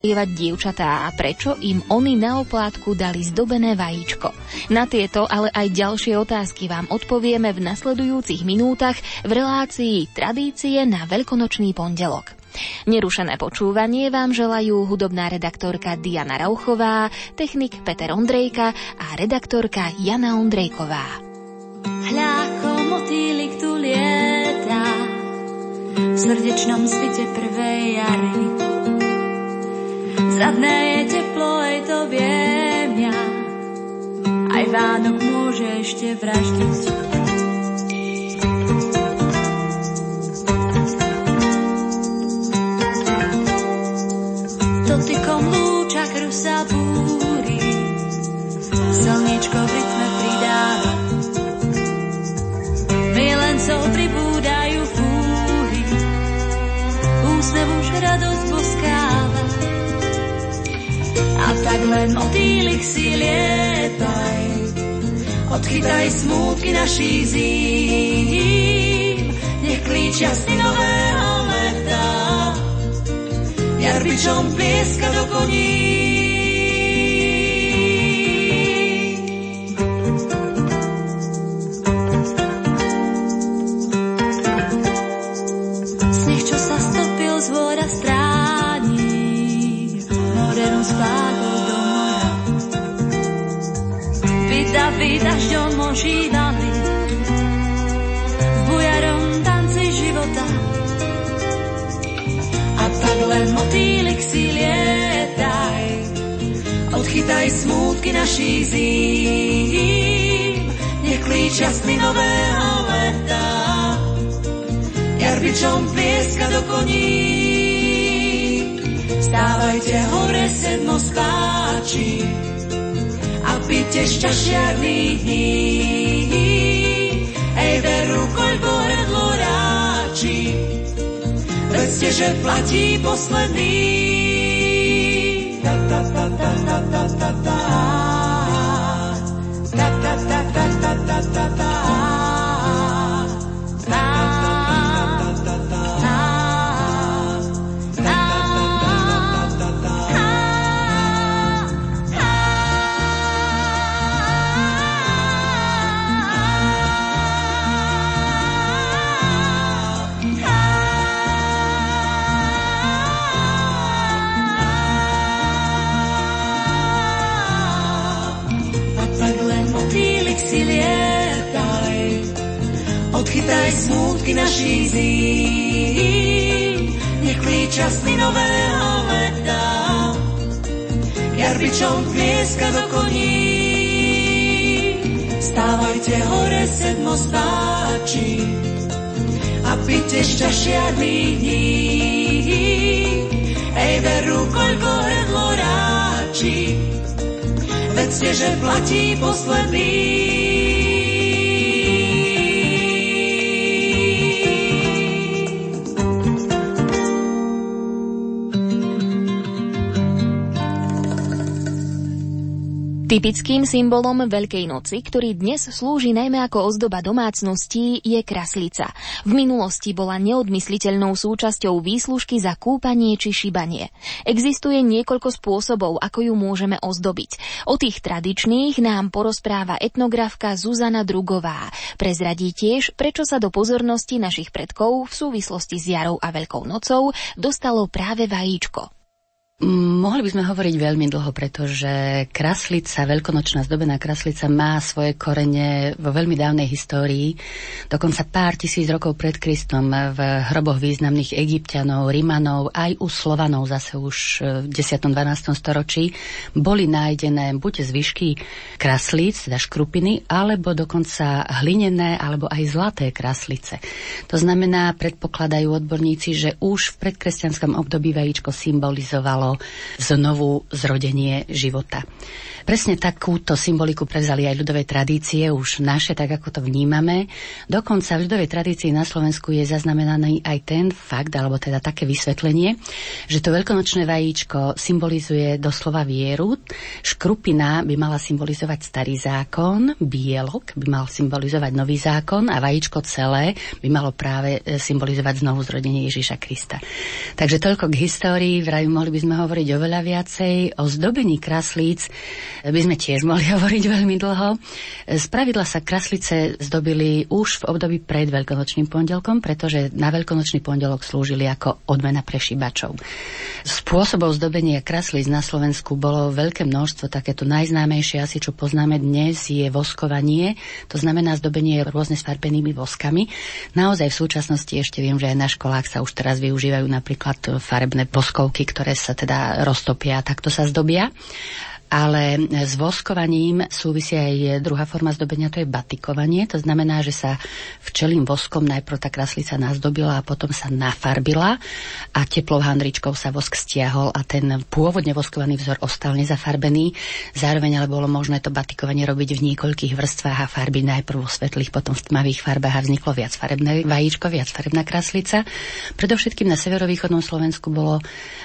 lievať dievčatá a prečo im oni na oplátku dali zdobené vajíčko. Na tieto, ale aj ďalšie otázky vám odpovieme v nasledujúcich minútach v relácii Tradície na veľkonočný pondelok. Nerušené počúvanie vám želajú hudobná redaktorka Diana Rauchová, technik Peter Ondrejka a redaktorka Jana Ondrejková. Hľako motýlik tu lieta v srdečnom svite prvej jary Zadné je teplo, aj to viem ja. Aj Vánok môže ešte vraždiť. Dotykom lúča krv sa búri, slničko v tak len motýlik si lietaj. Odchytaj smútky našich zím, nech klíčia si nového leta. Jarbičom plieska do koní, dažďom ožívali v bujarom tanci života. A tak len motýlik si lietaj, odchytaj smútky našich zím, nech klíčia sny nového leta. Jarbičom plieska do koní, stávajte hore sedmo spáči, pite šťašiarných dní. Ej, veru, koľko hrdlo ráči, vedzte, že platí posledný. Ta, ta, ta, ta, ta, ta, ta, ta. Ta, ta, ta, ta, ta, ta, ta, ta. Chytaj smútky našich zím, nech klíča sny nového leta. Jarbičom tlieska do koní, stávajte hore sedmo spáči a pite šťašiarných dní. Ej, veru, koľko hrdlo ráči, vedzte, že platí posledný. Typickým symbolom Veľkej noci, ktorý dnes slúži najmä ako ozdoba domácností, je kraslica. V minulosti bola neodmysliteľnou súčasťou výslužky za kúpanie či šibanie. Existuje niekoľko spôsobov, ako ju môžeme ozdobiť. O tých tradičných nám porozpráva etnografka Zuzana Drugová. Prezradí tiež, prečo sa do pozornosti našich predkov v súvislosti s jarou a Veľkou nocou dostalo práve vajíčko. Mohli by sme hovoriť veľmi dlho, pretože kraslica, veľkonočná zdobená kraslica má svoje korene vo veľmi dávnej histórii. Dokonca pár tisíc rokov pred Kristom v hroboch významných egyptianov, rimanov, aj u slovanov zase už v 10. 12. storočí boli nájdené buď zvyšky kraslíc, teda škrupiny, alebo dokonca hlinené, alebo aj zlaté kraslice. To znamená, predpokladajú odborníci, že už v predkresťanskom období vajíčko symbolizovalo znovu zrodenie života. Presne takúto symboliku prevzali aj ľudové tradície, už naše, tak ako to vnímame. Dokonca v ľudovej tradícii na Slovensku je zaznamenaný aj ten fakt, alebo teda také vysvetlenie, že to veľkonočné vajíčko symbolizuje doslova vieru, škrupina by mala symbolizovať starý zákon, bielok by mal symbolizovať nový zákon a vajíčko celé by malo práve e, symbolizovať znovu zrodenie Ježíša Krista. Takže toľko k histórii, vraj mohli by sme hovoriť oveľa viacej. O zdobení kraslíc by sme tiež mohli hovoriť veľmi dlho. Z pravidla sa kraslice zdobili už v období pred veľkonočným pondelkom, pretože na veľkonočný pondelok slúžili ako odmena pre šibačov. Spôsobov zdobenia kraslíc na Slovensku bolo veľké množstvo. Takéto najznámejšie asi, čo poznáme dnes, je voskovanie. To znamená zdobenie rôzne s farbenými voskami. Naozaj v súčasnosti ešte viem, že aj na školách sa už teraz využívajú napríklad farebné voskovky, ktoré sa teda roztopia a takto sa zdobia ale s voskovaním súvisí aj druhá forma zdobenia, to je batikovanie. To znamená, že sa včelým voskom najprv tá kraslica nazdobila a potom sa nafarbila a teplou handričkou sa vosk stiahol a ten pôvodne voskovaný vzor ostal nezafarbený. Zároveň ale bolo možné to batikovanie robiť v niekoľkých vrstvách a farby najprv vo svetlých, potom v tmavých farbách a vzniklo viac farebné vajíčko, viac farebná kraslica. Predovšetkým na severovýchodnom Slovensku bolo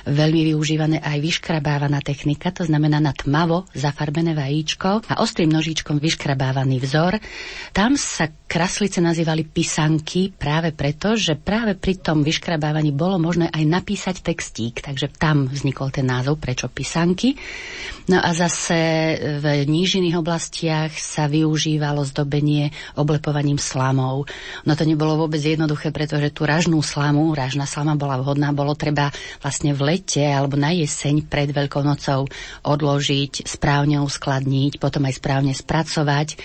veľmi využívané aj vyškrabávaná technika, to znamená na tma tmavo zafarbené vajíčko a ostrým nožičkom vyškrabávaný vzor. Tam sa kraslice nazývali pisanky práve preto, že práve pri tom vyškrabávaní bolo možné aj napísať textík, takže tam vznikol ten názov, prečo pisanky. No a zase v nížiných oblastiach sa využívalo zdobenie oblepovaním slamov. No to nebolo vôbec jednoduché, pretože tú ražnú slamu, ražná slama bola vhodná, bolo treba vlastne v lete alebo na jeseň pred Veľkou nocou odložiť, správne uskladniť, potom aj správne spracovať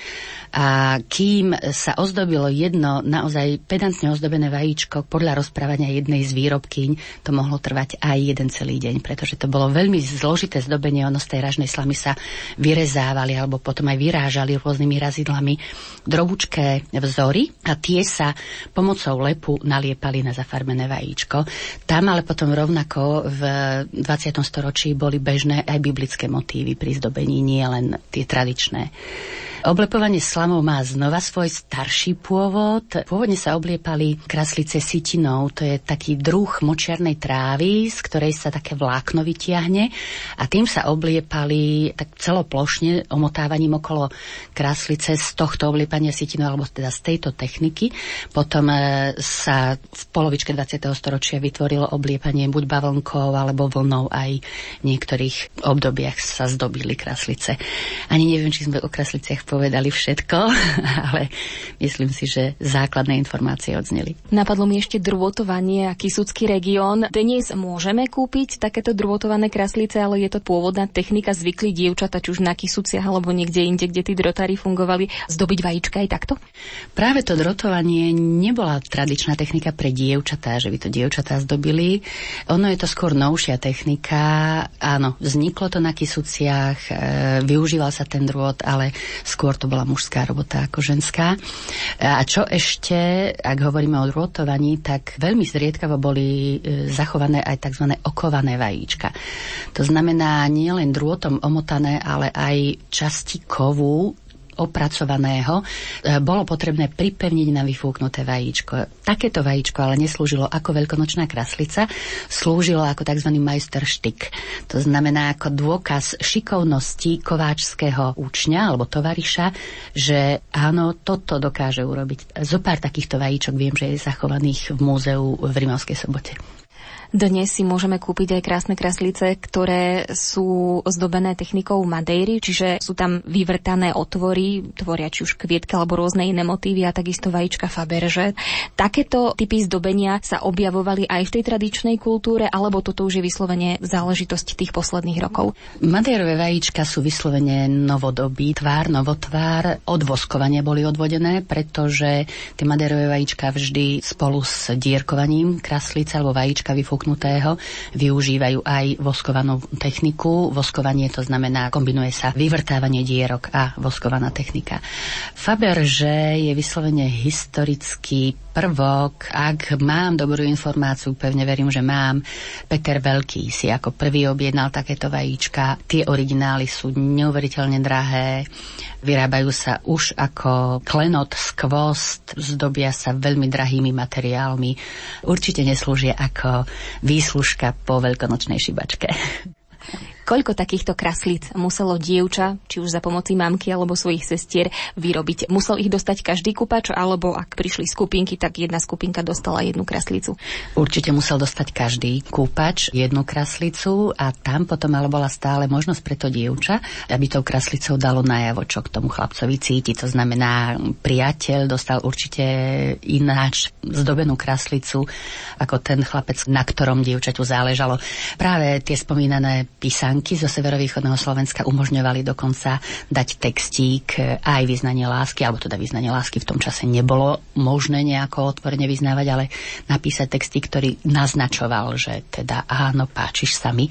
a kým sa ozdobilo jedno naozaj pedantne ozdobené vajíčko podľa rozprávania jednej z výrobkyň, to mohlo trvať aj jeden celý deň, pretože to bolo veľmi zložité zdobenie, ono z tej ražnej slamy sa vyrezávali alebo potom aj vyrážali rôznymi razidlami drobučké vzory a tie sa pomocou lepu naliepali na zafarbené vajíčko. Tam ale potom rovnako v 20. storočí boli bežné aj biblické motívy pri zdobení, nie len tie tradičné. Oblepovanie slamov má znova svoj starší pôvod. Pôvodne sa obliepali kraslice sitinou, to je taký druh močiarnej trávy, z ktorej sa také vlákno vytiahne a tým sa obliepali tak celoplošne omotávaním okolo kraslice z tohto obliepania sitinou, alebo teda z tejto techniky. Potom e, sa v polovičke 20. storočia vytvorilo obliepanie buď bavlnkou alebo vlnou aj v niektorých obdobiach sa zdobili kraslice. Ani neviem, či sme o krasliciach povedali všetko, ale myslím si, že základné informácie odzneli. Napadlo mi ešte drôtovanie a Kisucký región. Dnes môžeme kúpiť takéto drôtované kraslice, ale je to pôvodná technika zvykli dievčata, či už na Kisuciach alebo niekde inde, kde tí drotári fungovali, zdobiť vajíčka aj takto? Práve to drotovanie nebola tradičná technika pre dievčatá, že by to dievčatá zdobili. Ono je to skôr novšia technika. Áno, vzniklo to na Kisuciach, e, využíval sa ten drôt, ale skôr to bola mužská robota ako ženská. A čo ešte, ak hovoríme o rotovaní, tak veľmi zriedkavo boli e, zachované aj tzv. okované vajíčka. To znamená nielen drôtom omotané, ale aj časti kovu opracovaného, e, bolo potrebné pripevniť na vyfúknuté vajíčko. Takéto vajíčko ale neslúžilo ako veľkonočná kraslica, slúžilo ako tzv. majsterštyk. To znamená ako dôkaz šikovnosti kováčského účňa alebo tovariša, že áno, toto dokáže urobiť. Zopár takýchto vajíčok viem, že je zachovaných v múzeu v Rimavskej sobote. Dnes si môžeme kúpiť aj krásne kraslice, ktoré sú ozdobené technikou Madeiry, čiže sú tam vyvrtané otvory, tvoria či už kvietka alebo rôzne iné motívy a takisto vajíčka Faberže. Takéto typy zdobenia sa objavovali aj v tej tradičnej kultúre, alebo toto už je vyslovene záležitosť tých posledných rokov? Madeirové vajíčka sú vyslovene novodobí, tvár, novotvár, od voskovania boli odvodené, pretože tie madeirové vajíčka vždy spolu s dierkovaním kraslice alebo vajíčka vyfúkajú vyfúknutého využívajú aj voskovanú techniku. Voskovanie to znamená, kombinuje sa vyvrtávanie dierok a voskovaná technika. Faberže je vyslovene historický prvok. Ak mám dobrú informáciu, pevne verím, že mám, Peter Veľký si ako prvý objednal takéto vajíčka. Tie originály sú neuveriteľne drahé. Vyrábajú sa už ako klenot, skvost, zdobia sa veľmi drahými materiálmi. Určite neslúžia ako výslužka po veľkonočnej šibačke. Koľko takýchto kraslíc muselo dievča, či už za pomoci mamky alebo svojich sestier, vyrobiť? Musel ich dostať každý kupač, alebo ak prišli skupinky, tak jedna skupinka dostala jednu kraslicu? Určite musel dostať každý kúpač jednu kraslicu a tam potom ale bola stále možnosť pre to dievča, aby tou kraslicou dalo najavo, čo k tomu chlapcovi cíti. To znamená, priateľ dostal určite ináč zdobenú kraslicu ako ten chlapec, na ktorom dievčaťu záležalo. Práve tie spomínané písanky zo severovýchodného Slovenska umožňovali dokonca dať textík aj vyznanie lásky, alebo teda vyznanie lásky v tom čase nebolo možné nejako otvorene vyznávať, ale napísať texty, ktorý naznačoval, že teda áno, páčiš sa mi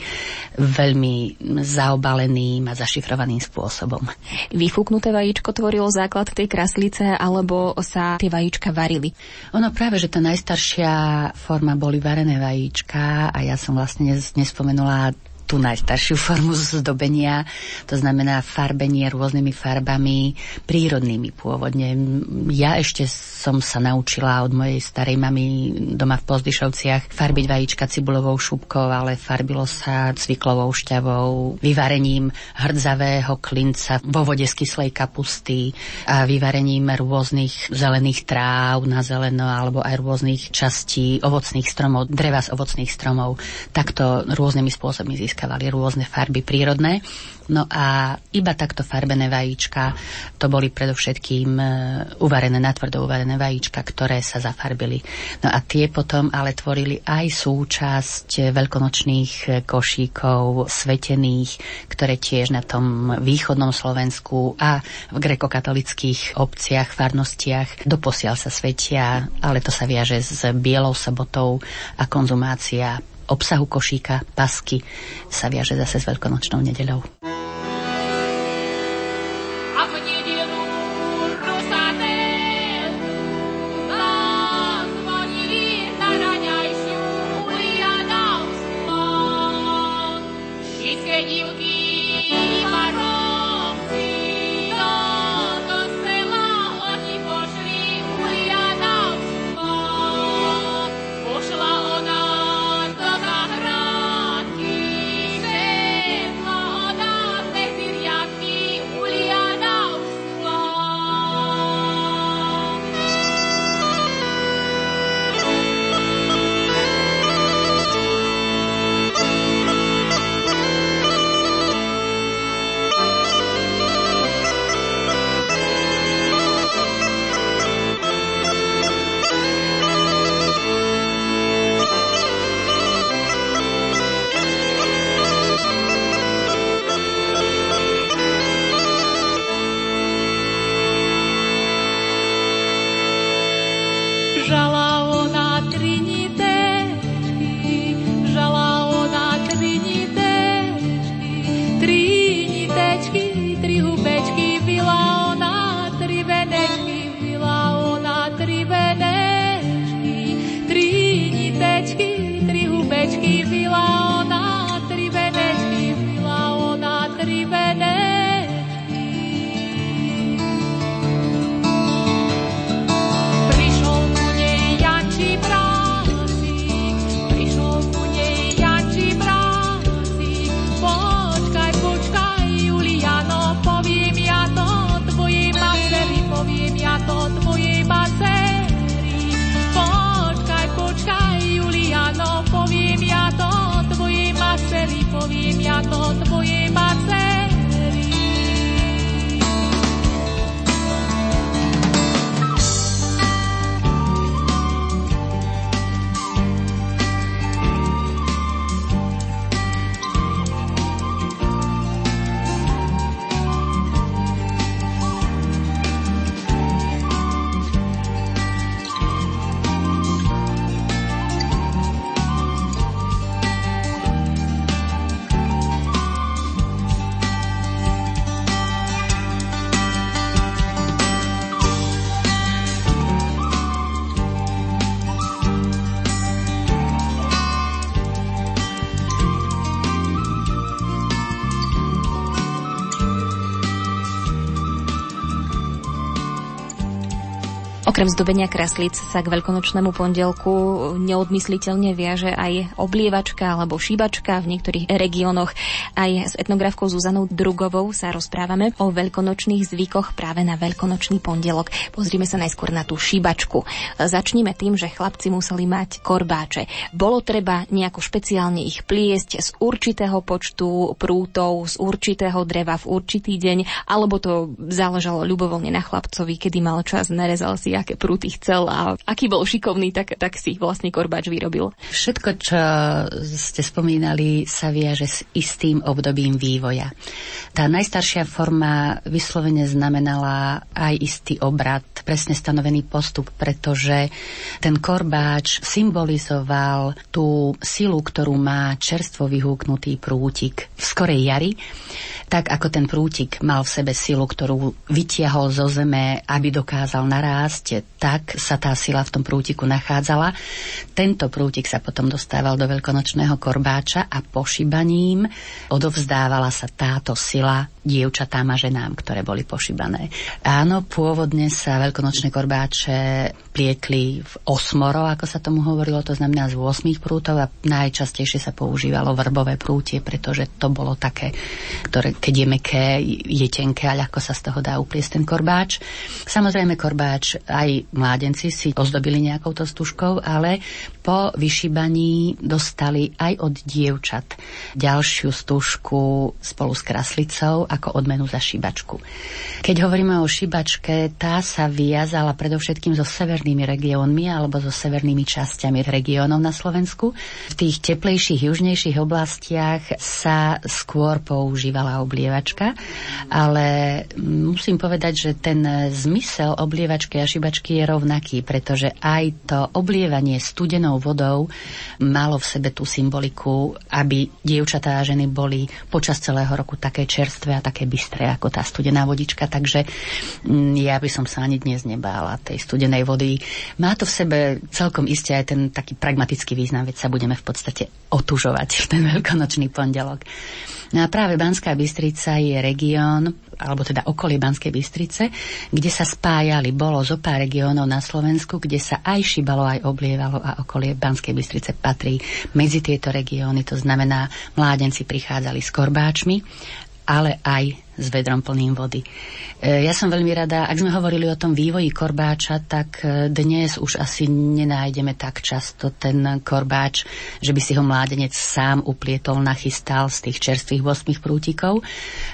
veľmi zaobaleným a zašifrovaným spôsobom. Vyfúknuté vajíčko tvorilo základ tej kraslice, alebo sa tie vajíčka varili? Ono práve, že tá najstaršia forma boli varené vajíčka a ja som vlastne nespomenula tú najstaršiu formu zdobenia, to znamená farbenie rôznymi farbami, prírodnými pôvodne. Ja ešte som sa naučila od mojej starej mamy doma v Pozdyšovciach farbiť vajíčka cibulovou šupkou, ale farbilo sa cviklovou šťavou, vyvarením hrdzavého klinca vo vode z kyslej kapusty a vyvarením rôznych zelených tráv na zeleno alebo aj rôznych častí ovocných stromov, dreva z ovocných stromov. Takto rôznymi spôsobmi získať získavali rôzne farby prírodné. No a iba takto farbené vajíčka, to boli predovšetkým e, uvarené, natvrdo uvarené vajíčka, ktoré sa zafarbili. No a tie potom ale tvorili aj súčasť veľkonočných košíkov svetených, ktoré tiež na tom východnom Slovensku a v grekokatolických obciach, farnostiach doposiaľ sa svetia, ale to sa viaže s bielou sobotou a konzumácia obsahu košíka, pasky sa viaže zase s veľkonočnou nedeľou. Zdobenia kraslíc sa k veľkonočnému pondelku neodmysliteľne viaže aj oblievačka alebo šíbačka. V niektorých regiónoch aj s etnografkou Zuzanou Drugovou sa rozprávame o veľkonočných zvykoch práve na veľkonočný pondelok. Pozrime sa najskôr na tú šíbačku. Začníme tým, že chlapci museli mať korbáče. Bolo treba nejako špeciálne ich pliesť z určitého počtu prútov, z určitého dreva v určitý deň, alebo to záležalo ľubovoľne na chlapcovi, kedy mal čas, narezal si, aké prúty chcel a aký bol šikovný, tak, tak si vlastne korbáč vyrobil. Všetko, čo ste spomínali, sa viaže s istým obdobím vývoja. Tá najstaršia forma vyslovene znamenala aj istý obrad, presne stanovený postup, pretože ten korbáč symbolizoval tú silu, ktorú má čerstvo vyhúknutý prútik v skorej jari tak ako ten prútik mal v sebe silu, ktorú vytiahol zo zeme, aby dokázal narásť, tak sa tá sila v tom prútiku nachádzala. Tento prútik sa potom dostával do veľkonočného korbáča a pošibaním odovzdávala sa táto sila dievčatám a ženám, ktoré boli pošibané. Áno, pôvodne sa veľkonočné korbáče pliekli v osmoro, ako sa tomu hovorilo, to znamená z 8 prútov a najčastejšie sa používalo vrbové prútie, pretože to bolo také, ktoré keď je meké, je tenké a ľahko sa z toho dá upliesť ten korbáč. Samozrejme korbáč aj mládenci si ozdobili nejakou to stužkou, ale po vyšíbaní dostali aj od dievčat ďalšiu stužku spolu s kraslicou ako odmenu za šibačku. Keď hovoríme o šibačke, tá sa vyjazala predovšetkým so severnými regiónmi alebo so severnými časťami regiónov na Slovensku. V tých teplejších, južnejších oblastiach sa skôr používala oblievačka, ale musím povedať, že ten zmysel oblievačky a šibačky je rovnaký, pretože aj to oblievanie studenou vodou malo v sebe tú symboliku, aby dievčatá a ženy boli počas celého roku také čerstvé také bystré ako tá studená vodička, takže mm, ja by som sa ani dnes nebála tej studenej vody. Má to v sebe celkom iste aj ten taký pragmatický význam, veď sa budeme v podstate otužovať v ten veľkonočný pondelok. No a práve Banská Bystrica je región, alebo teda okolie Banskej Bystrice, kde sa spájali, bolo zo pár regiónov na Slovensku, kde sa aj šibalo, aj oblievalo a okolie Banskej Bystrice patrí medzi tieto regióny. To znamená, mládenci prichádzali s korbáčmi, ale aj s vedrom plným vody. E, ja som veľmi rada, ak sme hovorili o tom vývoji korbáča, tak e, dnes už asi nenájdeme tak často ten korbáč, že by si ho mládenec sám uplietol, nachystal z tých čerstvých 8 prútikov.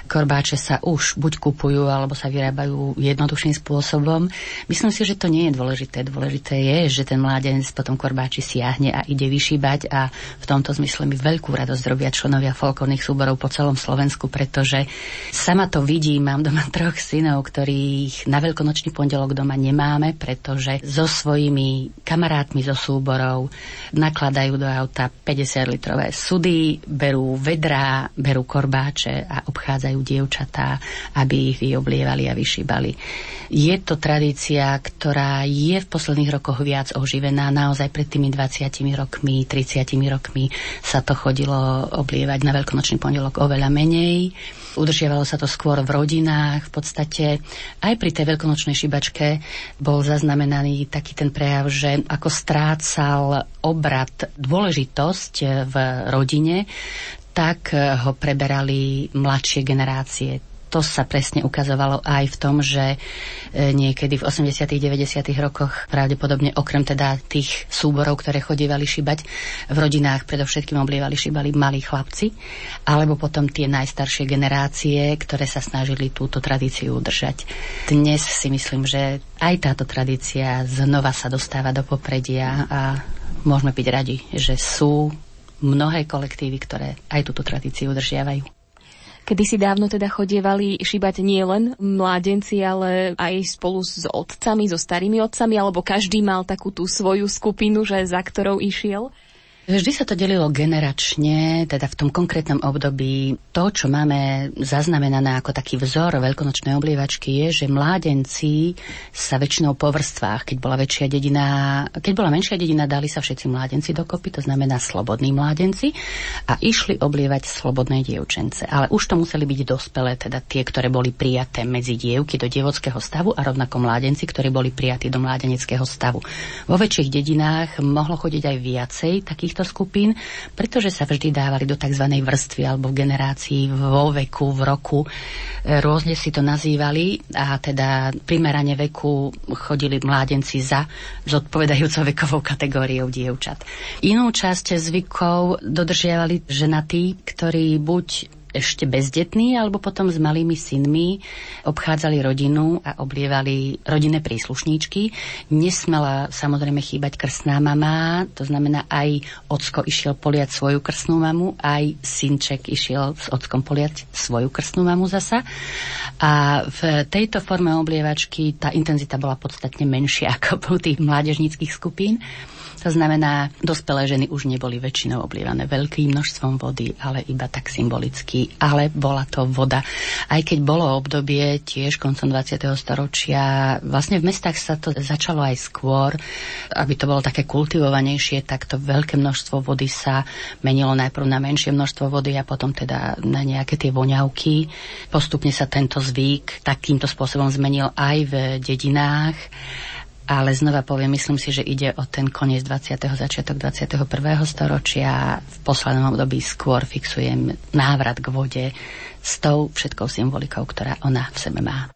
Korbáče sa už buď kupujú, alebo sa vyrábajú jednoduchším spôsobom. Myslím si, že to nie je dôležité. Dôležité je, že ten mládenec potom korbáči siahne a ide vyšíbať a v tomto zmysle mi veľkú radosť robia členovia folkovných súborov po celom Slovensku, pretože sa Sama to vidím, mám doma troch synov, ktorých na veľkonočný pondelok doma nemáme, pretože so svojimi kamarátmi zo súborov nakladajú do auta 50 litrové sudy, berú vedrá, berú korbáče a obchádzajú dievčatá, aby ich vyoblievali a vyšíbali. Je to tradícia, ktorá je v posledných rokoch viac oživená. Naozaj pred tými 20 rokmi, 30 rokmi sa to chodilo oblievať na veľkonočný pondelok oveľa menej. Udržiavalo sa to skôr v rodinách. V podstate aj pri tej veľkonočnej šibačke bol zaznamenaný taký ten prejav, že ako strácal obrad dôležitosť v rodine, tak ho preberali mladšie generácie to sa presne ukazovalo aj v tom, že e, niekedy v 80 90 rokoch pravdepodobne okrem teda tých súborov, ktoré chodievali šibať, v rodinách predovšetkým oblievali šibali malí chlapci, alebo potom tie najstaršie generácie, ktoré sa snažili túto tradíciu udržať. Dnes si myslím, že aj táto tradícia znova sa dostáva do popredia a môžeme byť radi, že sú mnohé kolektívy, ktoré aj túto tradíciu udržiavajú. Kedy si dávno teda chodievali šibať nie len mládenci, ale aj spolu s otcami, so starými otcami, alebo každý mal takú tú svoju skupinu, že za ktorou išiel? Vždy sa to delilo generačne, teda v tom konkrétnom období. To, čo máme zaznamenané ako taký vzor veľkonočnej oblievačky, je, že mládenci sa väčšinou po vrstvách, keď bola väčšia dedina, keď bola menšia dedina, dali sa všetci mládenci dokopy, to znamená slobodní mládenci, a išli oblievať slobodné dievčence. Ale už to museli byť dospelé, teda tie, ktoré boli prijaté medzi dievky do dievockého stavu a rovnako mládenci, ktorí boli prijatí do mládeneckého stavu. Vo väčších dedinách mohlo chodiť aj viacej takých týchto skupín, pretože sa vždy dávali do tzv. vrstvy alebo v generácii vo veku, v roku. E, rôzne si to nazývali a teda primerane veku chodili mládenci za zodpovedajúcou vekovou kategóriou dievčat. Inú časť zvykov dodržiavali ženatí, ktorí buď ešte bezdetní alebo potom s malými synmi obchádzali rodinu a oblievali rodinné príslušníčky. Nesmela samozrejme chýbať krstná mama, to znamená aj ocko išiel poliať svoju krstnú mamu, aj synček išiel s ockom poliať svoju krstnú mamu zasa. A v tejto forme oblievačky tá intenzita bola podstatne menšia ako u tých mládežníckých skupín. To znamená, dospelé ženy už neboli väčšinou oblievané veľkým množstvom vody, ale iba tak symbolicky. Ale bola to voda. Aj keď bolo obdobie tiež koncom 20. storočia, vlastne v mestách sa to začalo aj skôr, aby to bolo také kultivovanejšie, tak to veľké množstvo vody sa menilo najprv na menšie množstvo vody a potom teda na nejaké tie voňavky. Postupne sa tento zvyk takýmto spôsobom zmenil aj v dedinách. Ale znova poviem, myslím si, že ide o ten koniec 20. začiatok 21. storočia. V poslednom období skôr fixujem návrat k vode s tou všetkou symbolikou, ktorá ona v sebe má.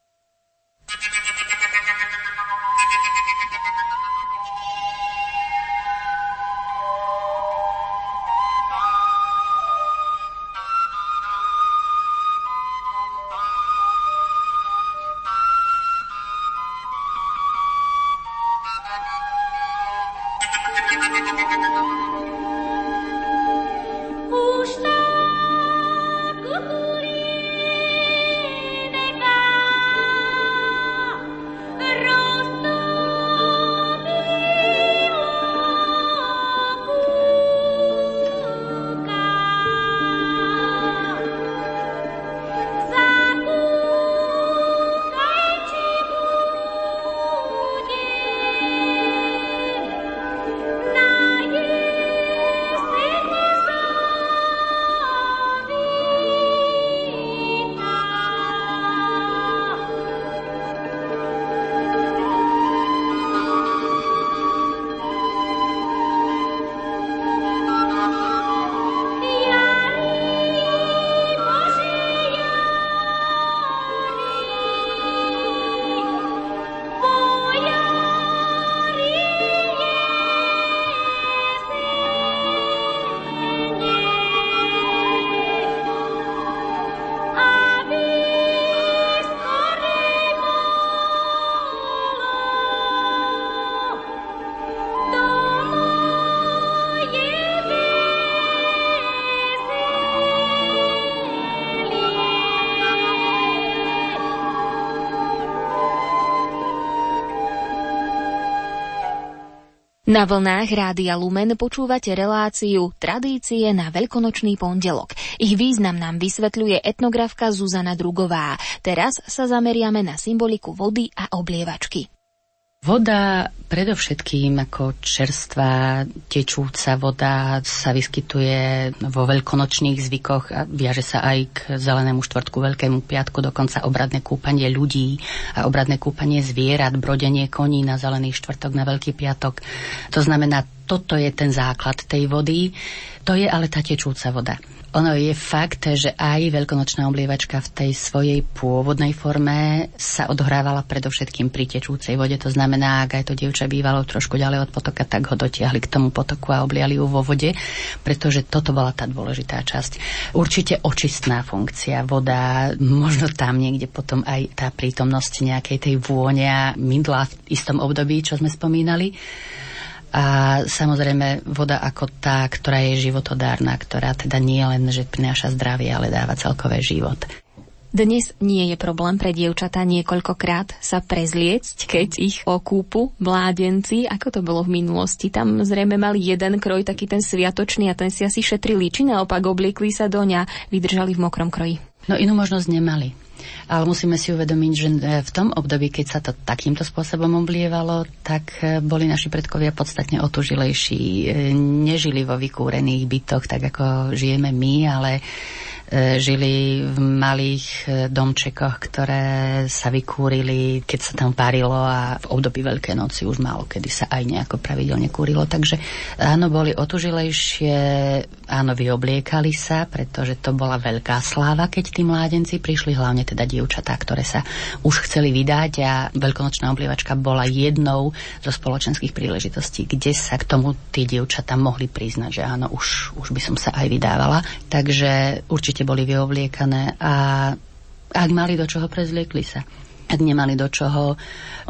Na vlnách Rádia Lumen počúvate reláciu Tradície na veľkonočný pondelok. Ich význam nám vysvetľuje etnografka Zuzana Drugová. Teraz sa zameriame na symboliku vody a oblievačky. Voda predovšetkým ako čerstvá tečúca voda sa vyskytuje vo veľkonočných zvykoch a viaže sa aj k zelenému štvrtku, veľkému piatku, dokonca obradné kúpanie ľudí a obradné kúpanie zvierat, brodenie koní na zelený štvrtok, na veľký piatok. To znamená, toto je ten základ tej vody, to je ale tá tečúca voda. Ono je fakt, že aj veľkonočná oblievačka v tej svojej pôvodnej forme sa odohrávala predovšetkým pri tečúcej vode. To znamená, ak aj to dievča bývalo trošku ďalej od potoka, tak ho dotiahli k tomu potoku a obliali ju vo vode, pretože toto bola tá dôležitá časť. Určite očistná funkcia, voda, možno tam niekde potom aj tá prítomnosť nejakej tej vône a mydla v istom období, čo sme spomínali a samozrejme voda ako tá, ktorá je životodárna, ktorá teda nie len, že prináša zdravie, ale dáva celkové život. Dnes nie je problém pre dievčatá niekoľkokrát sa prezliecť, keď ich okúpu mládenci, ako to bolo v minulosti. Tam zrejme mali jeden kroj, taký ten sviatočný a ten si asi šetrili, či naopak obliekli sa doň a vydržali v mokrom kroji. No inú možnosť nemali. Ale musíme si uvedomiť, že e, v tom období, keď sa to takýmto spôsobom oblievalo, tak e, boli naši predkovia podstatne otužilejší. E, nežili vo vykúrených bytoch, tak ako žijeme my, ale žili v malých e, domčekoch, ktoré sa vykúrili, keď sa tam parilo a v období Veľkej noci už málo kedy sa aj nejako pravidelne kúrilo. Takže áno, boli otužilejšie, áno, vyobliekali sa, pretože to bola veľká sláva, keď tí mládenci prišli, hlavne teda dievčatá, ktoré sa už chceli vydať a veľkonočná oblievačka bola jednou zo spoločenských príležitostí, kde sa k tomu tí dievčatá mohli priznať, že áno, už, už by som sa aj vydávala. Takže určite boli vyobliekané a ak mali do čoho, prezliekli sa ak nemali do čoho.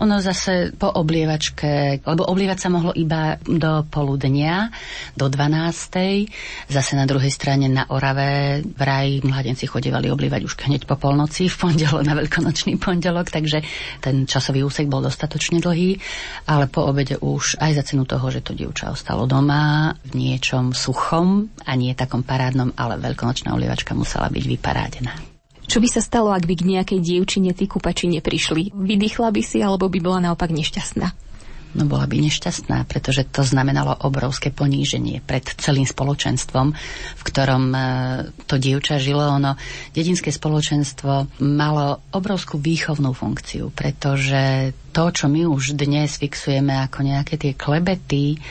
Ono zase po oblievačke, lebo oblievať sa mohlo iba do poludnia, do 12. Zase na druhej strane na Orave vraj mladenci chodevali oblievať už hneď po polnoci, v pondelok na veľkonočný pondelok, takže ten časový úsek bol dostatočne dlhý, ale po obede už aj za cenu toho, že to dievča ostalo doma v niečom suchom a nie takom parádnom, ale veľkonočná oblievačka musela byť vyparádená. Čo by sa stalo, ak by k nejakej dievčine tí kupači neprišli? Vydýchla by si, alebo by bola naopak nešťastná? No bola by nešťastná, pretože to znamenalo obrovské poníženie pred celým spoločenstvom, v ktorom e, to dievča žilo. Ono, dedinské spoločenstvo malo obrovskú výchovnú funkciu, pretože to, čo my už dnes fixujeme ako nejaké tie klebety,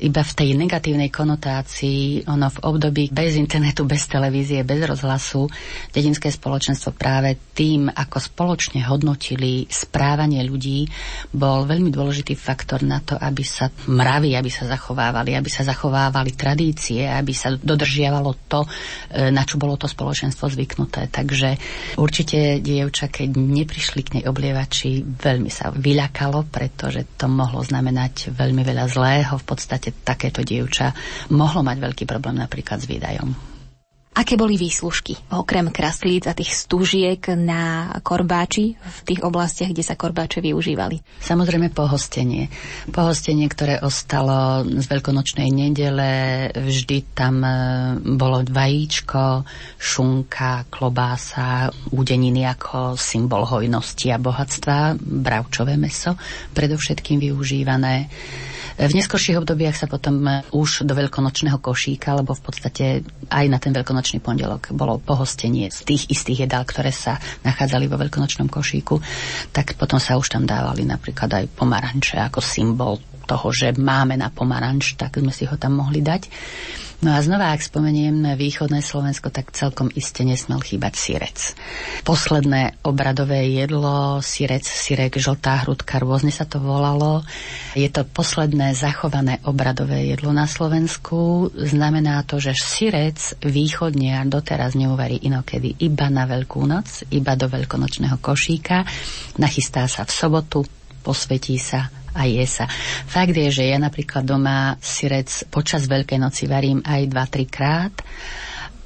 iba v tej negatívnej konotácii, ono v období bez internetu, bez televízie, bez rozhlasu, dedinské spoločenstvo práve tým, ako spoločne hodnotili správanie ľudí, bol veľmi dôležitý faktor na to, aby sa mravy, aby sa zachovávali, aby sa zachovávali tradície, aby sa dodržiavalo to, e, na čo bolo to spoločenstvo zvyknuté. Takže určite dievča, keď neprišli k nej oblievači, veľmi sa vyľakalo, pretože to mohlo znamenať veľmi veľa zlého. V podstate podstate takéto dievča mohlo mať veľký problém napríklad s výdajom. Aké boli výslužky, okrem kraslíc a tých stúžiek na korbáči v tých oblastiach, kde sa korbáče využívali? Samozrejme pohostenie. Pohostenie, ktoré ostalo z veľkonočnej nedele, vždy tam e, bolo vajíčko, šunka, klobása, údeniny ako symbol hojnosti a bohatstva, bravčové meso, predovšetkým využívané v neskorších obdobiach sa potom e, už do veľkonočného košíka, lebo v podstate aj na ten veľkonočný pondelok bolo pohostenie z tých istých jedál, ktoré sa nachádzali vo veľkonočnom košíku, tak potom sa už tam dávali napríklad aj pomaranče ako symbol toho, že máme na pomaranč, tak sme si ho tam mohli dať. No a znova, ak spomeniem východné Slovensko, tak celkom iste nesmel chýbať sirec. Posledné obradové jedlo, sirec, sirek, žltá hrudka, rôzne sa to volalo. Je to posledné zachované obradové jedlo na Slovensku. Znamená to, že sirec východne doteraz neuvarí inokedy iba na Veľkú noc, iba do veľkonočného košíka. Nachystá sa v sobotu, posvetí sa a je sa. Fakt je, že ja napríklad doma sirec počas Veľkej noci varím aj 2-3 krát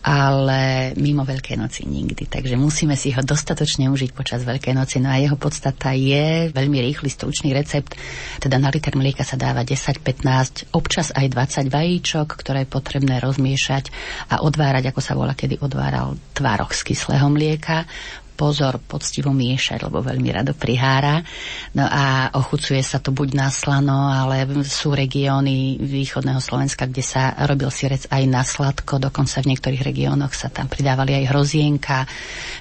ale mimo Veľkej noci nikdy. Takže musíme si ho dostatočne užiť počas Veľkej noci. No a jeho podstata je veľmi rýchly, stručný recept. Teda na liter mlieka sa dáva 10-15, občas aj 20 vajíčok, ktoré je potrebné rozmiešať a odvárať, ako sa volá, kedy odváral tvároch z kyslého mlieka pozor poctivo miešať, lebo veľmi rado prihára. No a ochucuje sa to buď na slano, ale sú regióny východného Slovenska, kde sa robil sirec aj na sladko, dokonca v niektorých regiónoch sa tam pridávali aj hrozienka,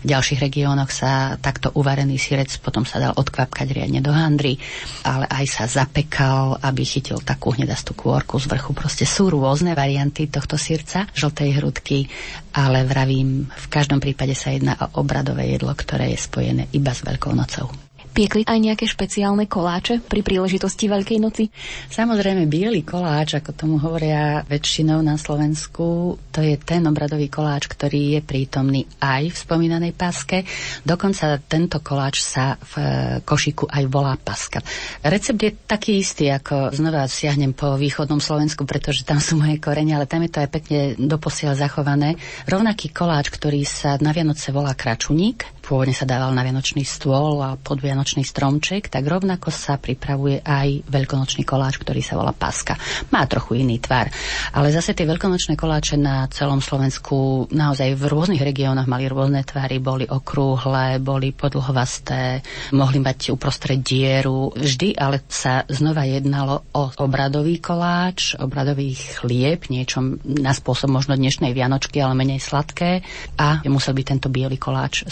v ďalších regiónoch sa takto uvarený sirec potom sa dal odkvapkať riadne do handry, ale aj sa zapekal, aby chytil takú hnedastú kôrku z vrchu. Proste sú rôzne varianty tohto sirca, žltej hrudky, ale vravím, v každom prípade sa jedná o obradové jedlo jedlo, ktoré je spojené iba s Veľkou nocou. Piekli aj nejaké špeciálne koláče pri príležitosti Veľkej noci? Samozrejme, biely koláč, ako tomu hovoria väčšinou na Slovensku, to je ten obradový koláč, ktorý je prítomný aj v spomínanej paske. Dokonca tento koláč sa v e, košiku aj volá paska. Recept je taký istý, ako znova siahnem po východnom Slovensku, pretože tam sú moje korene, ale tam je to aj pekne doposiaľ zachované. Rovnaký koláč, ktorý sa na Vianoce volá kračuník, pôvodne sa dával na vianočný stôl a podvianočný stromček, tak rovnako sa pripravuje aj veľkonočný koláč, ktorý sa volá paska. Má trochu iný tvar, ale zase tie veľkonočné koláče na celom Slovensku naozaj v rôznych regiónoch mali rôzne tvary, boli okrúhle, boli podlhovasté, mohli mať uprostred dieru. Vždy ale sa znova jednalo o obradový koláč, obradový chlieb, niečo na spôsob možno dnešnej vianočky, ale menej sladké a musel byť tento biely koláč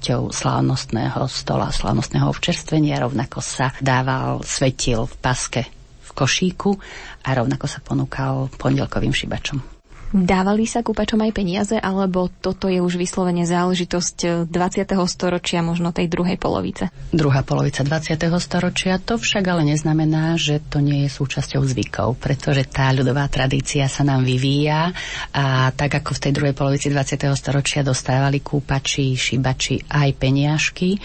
súčasťou slávnostného stola, slávnostného občerstvenia. Rovnako sa dával svetil v paske v košíku a rovnako sa ponúkal pondelkovým šibačom. Dávali sa kúpačom aj peniaze, alebo toto je už vyslovene záležitosť 20. storočia, možno tej druhej polovice? Druhá polovica 20. storočia, to však ale neznamená, že to nie je súčasťou zvykov, pretože tá ľudová tradícia sa nám vyvíja a tak ako v tej druhej polovici 20. storočia dostávali kúpači, šibači aj peniažky,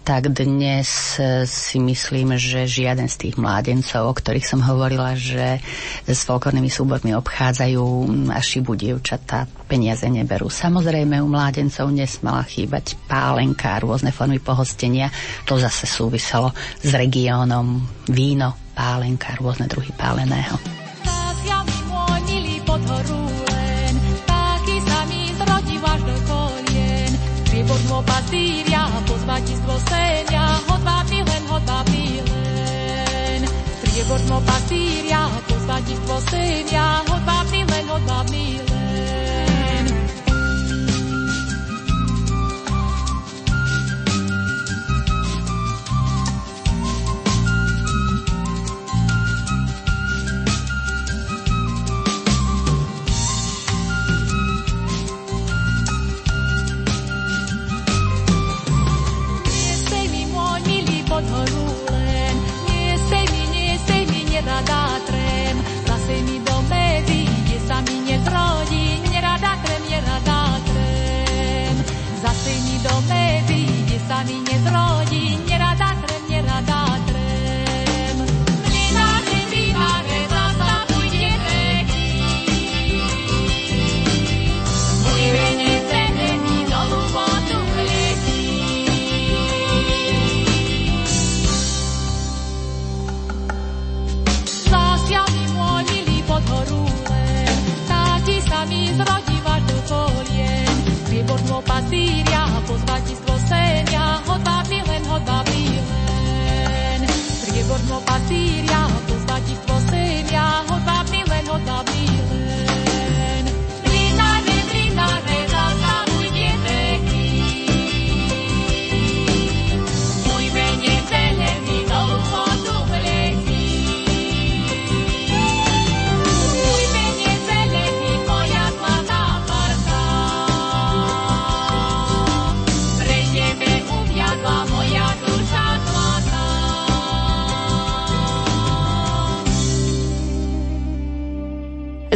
tak dnes e, si myslím, že žiaden z tých mládencov, o ktorých som hovorila, že s folklórnymi súbormi obchádzajú a šibu dievčatá, peniaze neberú. Samozrejme, u mládencov nesmala chýbať pálenka, rôzne formy pohostenia. To zase súviselo s regiónom víno, pálenka, rôzne druhy páleného. Budmo pasíria, pozvatistvo senia, hodvábny len, hodvábny len. Prieborno pasíria, pozvatistvo senia, hodvábny len, hodvábny len. Sýria, pozvati Slovenija, hod vabi len, hod vabi len. Prijebodno pa Sýria,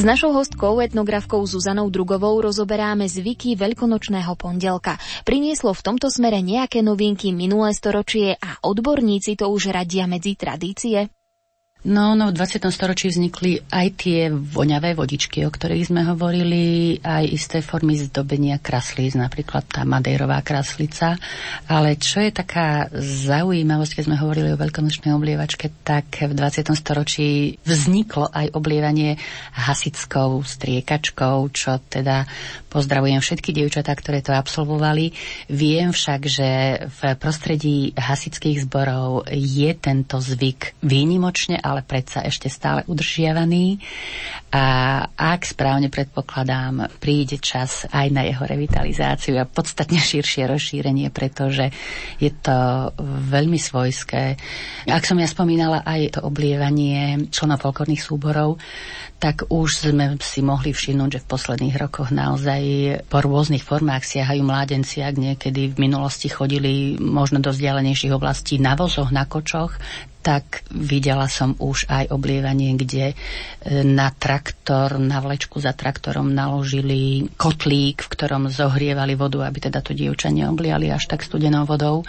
S našou hostkou, etnografkou Zuzanou Drugovou rozoberáme zvyky veľkonočného pondelka. Prinieslo v tomto smere nejaké novinky minulé storočie a odborníci to už radia medzi tradície? No, no, v 20. storočí vznikli aj tie voňavé vodičky, o ktorých sme hovorili, aj isté formy zdobenia kraslíc, napríklad tá madejrová kraslica. Ale čo je taká zaujímavosť, keď sme hovorili o veľkonočnej oblievačke, tak v 20. storočí vzniklo aj oblievanie hasickou striekačkou, čo teda pozdravujem všetky dievčatá, ktoré to absolvovali. Viem však, že v prostredí hasických zborov je tento zvyk výnimočne, ale predsa ešte stále udržiavaný a ak správne predpokladám, príde čas aj na jeho revitalizáciu a podstatne širšie rozšírenie, pretože je to veľmi svojské. Ak som ja spomínala aj to oblievanie členov folklórnych súborov, tak už sme si mohli všimnúť, že v posledných rokoch naozaj po rôznych formách siahajú mládenci, ak niekedy v minulosti chodili možno do vzdialenejších oblastí na vozoch, na kočoch, tak videla som už aj oblievanie, kde e, na traktor, na vlečku za traktorom naložili kotlík, v ktorom zohrievali vodu, aby teda to dievča neobliali až tak studenou vodou.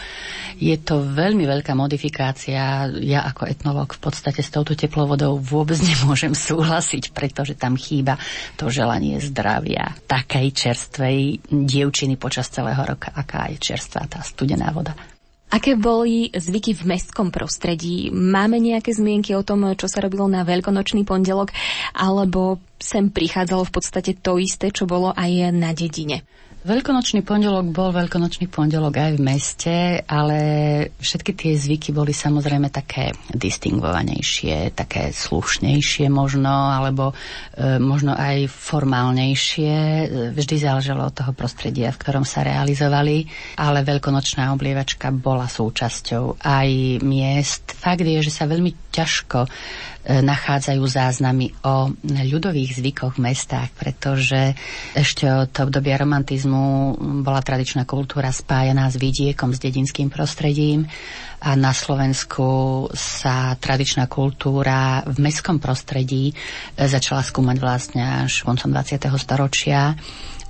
Je to veľmi veľká modifikácia. Ja ako etnolog v podstate s touto teplou vodou vôbec nemôžem súhlasiť, pretože tam chýba to želanie zdravia takej čerstvej dievčiny počas celého roka, aká je čerstvá tá studená voda. Aké boli zvyky v mestskom prostredí? Máme nejaké zmienky o tom, čo sa robilo na veľkonočný pondelok, alebo sem prichádzalo v podstate to isté, čo bolo aj na dedine? Veľkonočný pondelok bol veľkonočný pondelok aj v meste, ale všetky tie zvyky boli samozrejme také distingovanejšie, také slušnejšie možno, alebo e, možno aj formálnejšie. Vždy záležalo od toho prostredia, v ktorom sa realizovali, ale veľkonočná oblievačka bola súčasťou aj miest. Fakt je, že sa veľmi ťažko nachádzajú záznamy o ľudových zvykoch v mestách, pretože ešte od obdobia romantizmu bola tradičná kultúra spájaná s vidiekom, s dedinským prostredím a na Slovensku sa tradičná kultúra v mestskom prostredí začala skúmať vlastne až koncom 20. storočia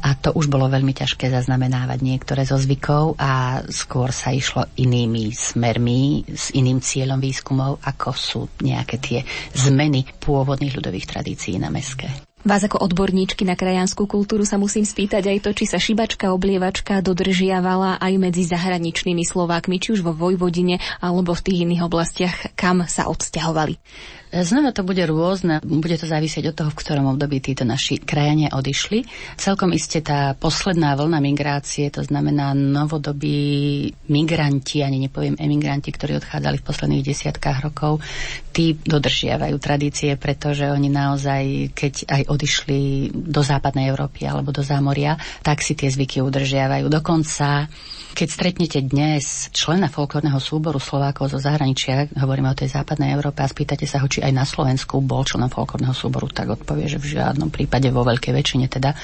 a to už bolo veľmi ťažké zaznamenávať niektoré zo zvykov a skôr sa išlo inými smermi, s iným cieľom výskumov, ako sú nejaké tie zmeny pôvodných ľudových tradícií na meské. Vás ako odborníčky na krajanskú kultúru sa musím spýtať aj to, či sa šibačka oblievačka dodržiavala aj medzi zahraničnými Slovákmi, či už vo Vojvodine alebo v tých iných oblastiach, kam sa odsťahovali. Znova to bude rôzne, bude to závisieť od toho, v ktorom období títo naši krajania odišli. Celkom iste tá posledná vlna migrácie, to znamená novodobí migranti, ani nepoviem emigranti, ktorí odchádzali v posledných desiatkách rokov, tí dodržiavajú tradície, pretože oni naozaj, keď aj odišli do západnej Európy alebo do zámoria, tak si tie zvyky udržiavajú. Dokonca keď stretnete dnes člena folklórneho súboru Slovákov zo zahraničia, hovoríme o tej západnej Európe a spýtate sa ho, či aj na Slovensku bol členom folklórneho súboru, tak odpovie, že v žiadnom prípade vo veľkej väčšine teda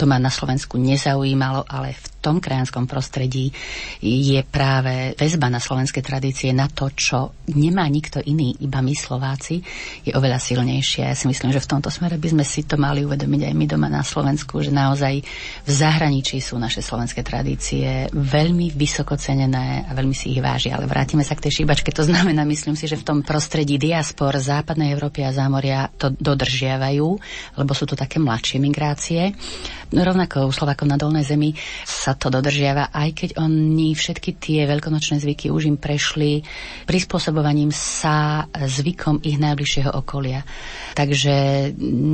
to ma na Slovensku nezaujímalo, ale v tom krajanskom prostredí je práve väzba na slovenské tradície na to, čo nemá nikto iný, iba my Slováci, je oveľa silnejšia. Ja si myslím, že v tomto smere by sme si to mali uvedomiť aj my doma na Slovensku, že naozaj v zahraničí sú naše slovenské tradície veľmi vysoko cenené a veľmi si ich váži. Ale vrátime sa k tej šíbačke. To znamená, myslím si, že v tom prostredí diaspor západnej Európy a zámoria to dodržiavajú, lebo sú to také mladšie migrácie. Rovnako u Slovákov na Dolnej zemi sa to dodržiava, aj keď oni všetky tie veľkonočné zvyky už im prešli prispôsobovaním sa zvykom ich najbližšieho okolia. Takže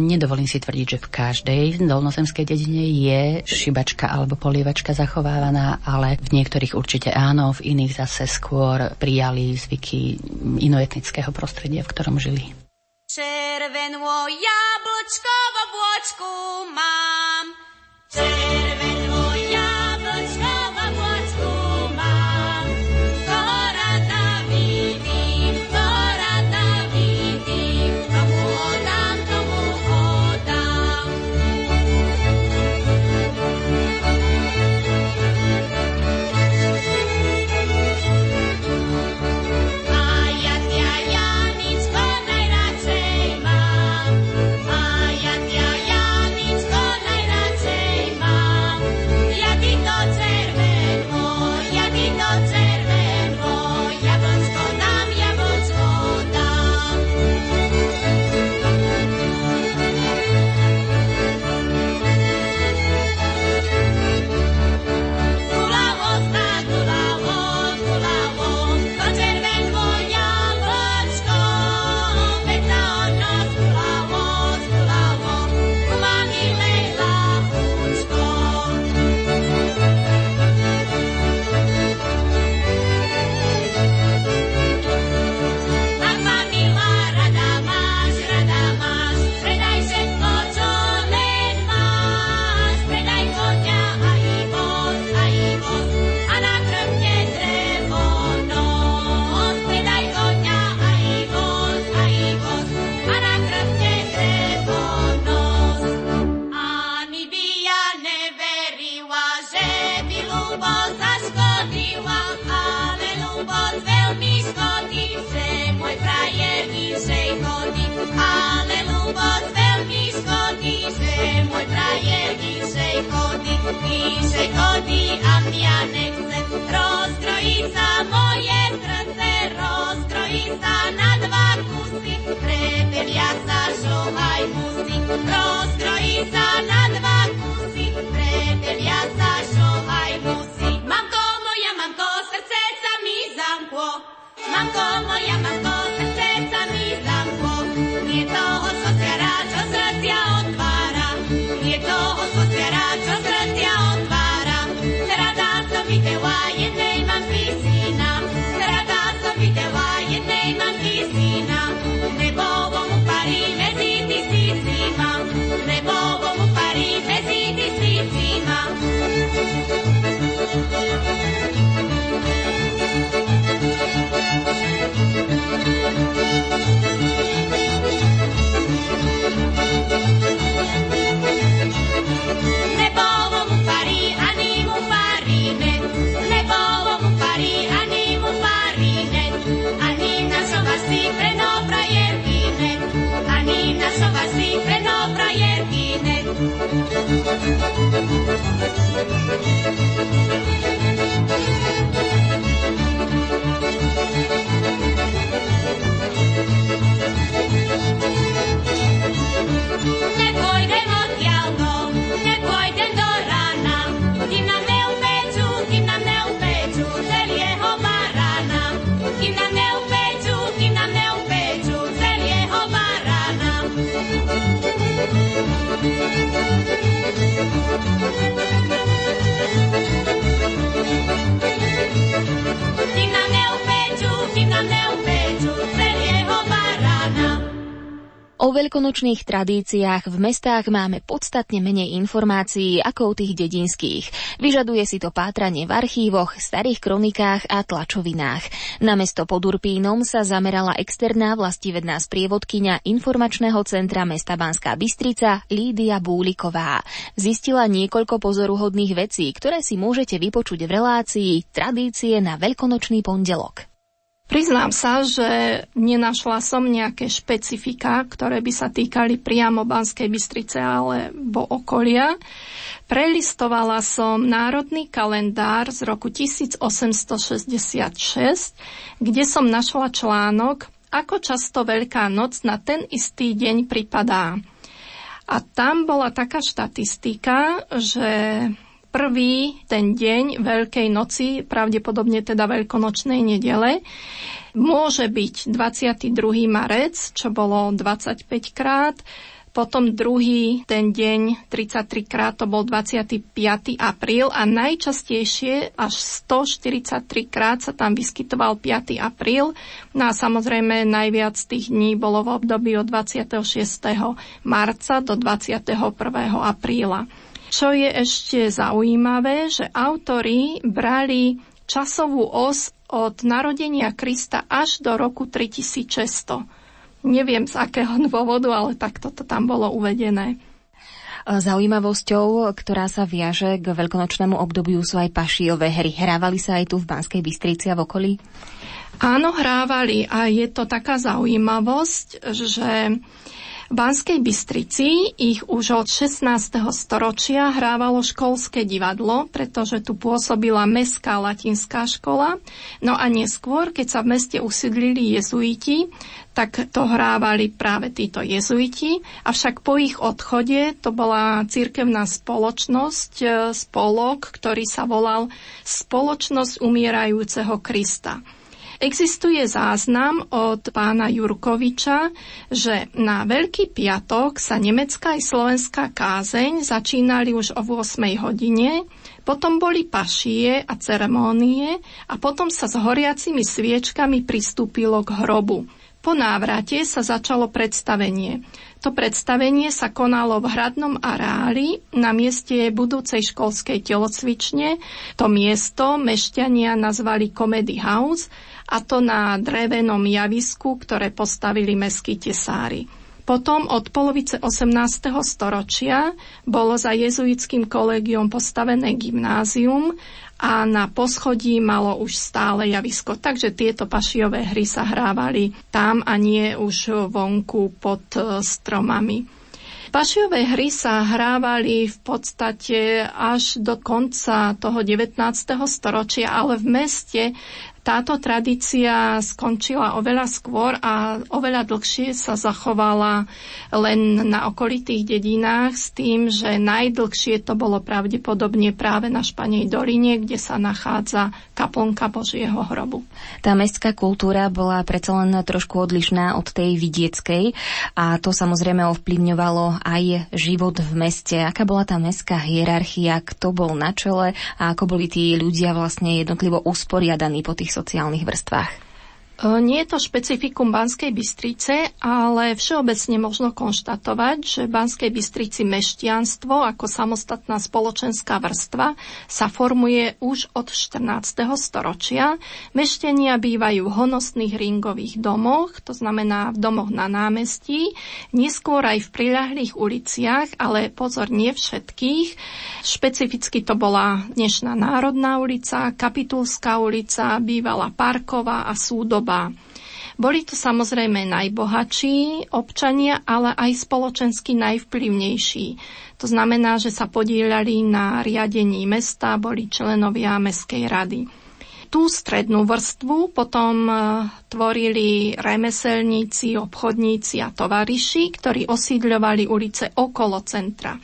nedovolím si tvrdiť, že v každej dolnozemskej dedine je šibačka alebo polievačka zachovávaná, ale v niektorých určite áno, v iných zase skôr prijali zvyky inoetnického prostredia, v ktorom žili. Červenú jablčko v obôčku mám, Červený veľkonočných tradíciách v mestách máme podstatne menej informácií ako o tých dedinských. Vyžaduje si to pátranie v archívoch, starých kronikách a tlačovinách. Na mesto pod Urpínom sa zamerala externá vlastivedná sprievodkynia informačného centra mesta Banská Bystrica Lídia Búliková. Zistila niekoľko pozoruhodných vecí, ktoré si môžete vypočuť v relácii Tradície na veľkonočný pondelok. Priznám sa, že nenašla som nejaké špecifika, ktoré by sa týkali priamo Banskej Bystrice alebo okolia. Prelistovala som národný kalendár z roku 1866, kde som našla článok, ako často Veľká noc na ten istý deň pripadá. A tam bola taká štatistika, že prvý ten deň Veľkej noci, pravdepodobne teda Veľkonočnej nedele, môže byť 22. marec, čo bolo 25 krát, potom druhý ten deň 33 krát to bol 25. apríl a najčastejšie až 143 krát sa tam vyskytoval 5. apríl. No a samozrejme najviac tých dní bolo v období od 26. marca do 21. apríla. Čo je ešte zaujímavé, že autori brali časovú os od narodenia Krista až do roku 3600. Neviem z akého dôvodu, ale takto to tam bolo uvedené. Zaujímavosťou, ktorá sa viaže k veľkonočnému obdobiu sú aj pašiové hry. Hrávali sa aj tu v Banskej Bystrici a v okolí? Áno, hrávali a je to taká zaujímavosť, že v Banskej Bystrici ich už od 16. storočia hrávalo školské divadlo, pretože tu pôsobila mestská latinská škola. No a neskôr, keď sa v meste usídlili jezuiti, tak to hrávali práve títo jezuiti. Avšak po ich odchode to bola cirkevná spoločnosť, e, spolok, ktorý sa volal Spoločnosť umierajúceho Krista. Existuje záznam od pána Jurkoviča, že na Veľký piatok sa nemecká i slovenská kázeň začínali už o 8 hodine, potom boli pašie a ceremónie a potom sa s horiacimi sviečkami pristúpilo k hrobu. Po návrate sa začalo predstavenie. To predstavenie sa konalo v hradnom areáli na mieste budúcej školskej telocvične. To miesto mešťania nazvali Comedy House a to na drevenom javisku, ktoré postavili meskí tesári. Potom od polovice 18. storočia bolo za jezuitským kolegiom postavené gymnázium a na poschodí malo už stále javisko. Takže tieto pašiové hry sa hrávali tam a nie už vonku pod stromami. Pašiové hry sa hrávali v podstate až do konca toho 19. storočia, ale v meste táto tradícia skončila oveľa skôr a oveľa dlhšie sa zachovala len na okolitých dedinách s tým, že najdlhšie to bolo pravdepodobne práve na Španej doline, kde sa nachádza kaplnka Božieho hrobu. Tá mestská kultúra bola predsa len trošku odlišná od tej vidieckej a to samozrejme ovplyvňovalo aj život v meste. Aká bola tá mestská hierarchia, kto bol na čele a ako boli tí ľudia vlastne jednotlivo usporiadaní po tých sociálnych vrstvách. E, nie je to špecifikum Banskej Bystrice, ale všeobecne možno konštatovať, že v Banskej Bystrici meštianstvo ako samostatná spoločenská vrstva sa formuje už od 14. storočia. Meštenia bývajú v honosných ringových domoch, to znamená v domoch na námestí, neskôr aj v priľahlých uliciach, ale pozor, nie všetkých. Špecificky to bola dnešná Národná ulica, Kapitulská ulica, bývala Parková a Súdoba doba. Boli to samozrejme najbohatší občania, ale aj spoločensky najvplyvnejší. To znamená, že sa podielali na riadení mesta, boli členovia Mestskej rady. Tú strednú vrstvu potom e, tvorili remeselníci, obchodníci a tovariši, ktorí osídľovali ulice okolo centra.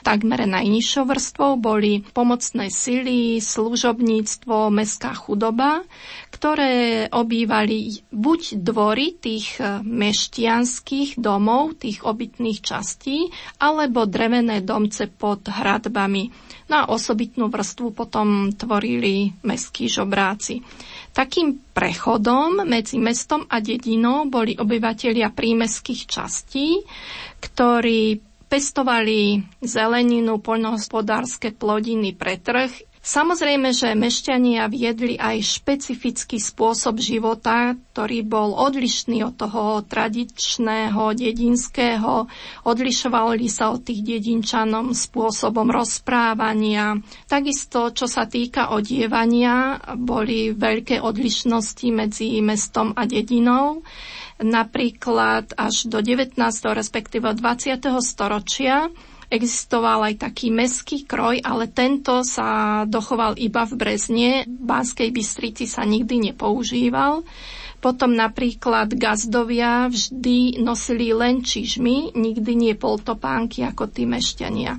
Takmer najnižšou vrstvou boli pomocné sily, služobníctvo, mestská chudoba, ktoré obývali buď dvory tých e, meštianských domov, tých obytných častí, alebo drevené domce pod hradbami. No a osobitnú vrstvu potom tvorili mestskí žobráci. Takým prechodom medzi mestom a dedinou boli obyvatelia prímeských častí, ktorí pestovali zeleninu, poľnohospodárske plodiny pre trh. Samozrejme, že mešťania viedli aj špecifický spôsob života, ktorý bol odlišný od toho tradičného, dedinského. Odlišovali sa od tých dedinčanom spôsobom rozprávania. Takisto, čo sa týka odievania, boli veľké odlišnosti medzi mestom a dedinou. Napríklad až do 19. respektíve 20. storočia existoval aj taký meský kroj, ale tento sa dochoval iba v Brezne. V Banskej Bystrici sa nikdy nepoužíval. Potom napríklad gazdovia vždy nosili len čižmy, nikdy nie poltopánky ako tí mešťania.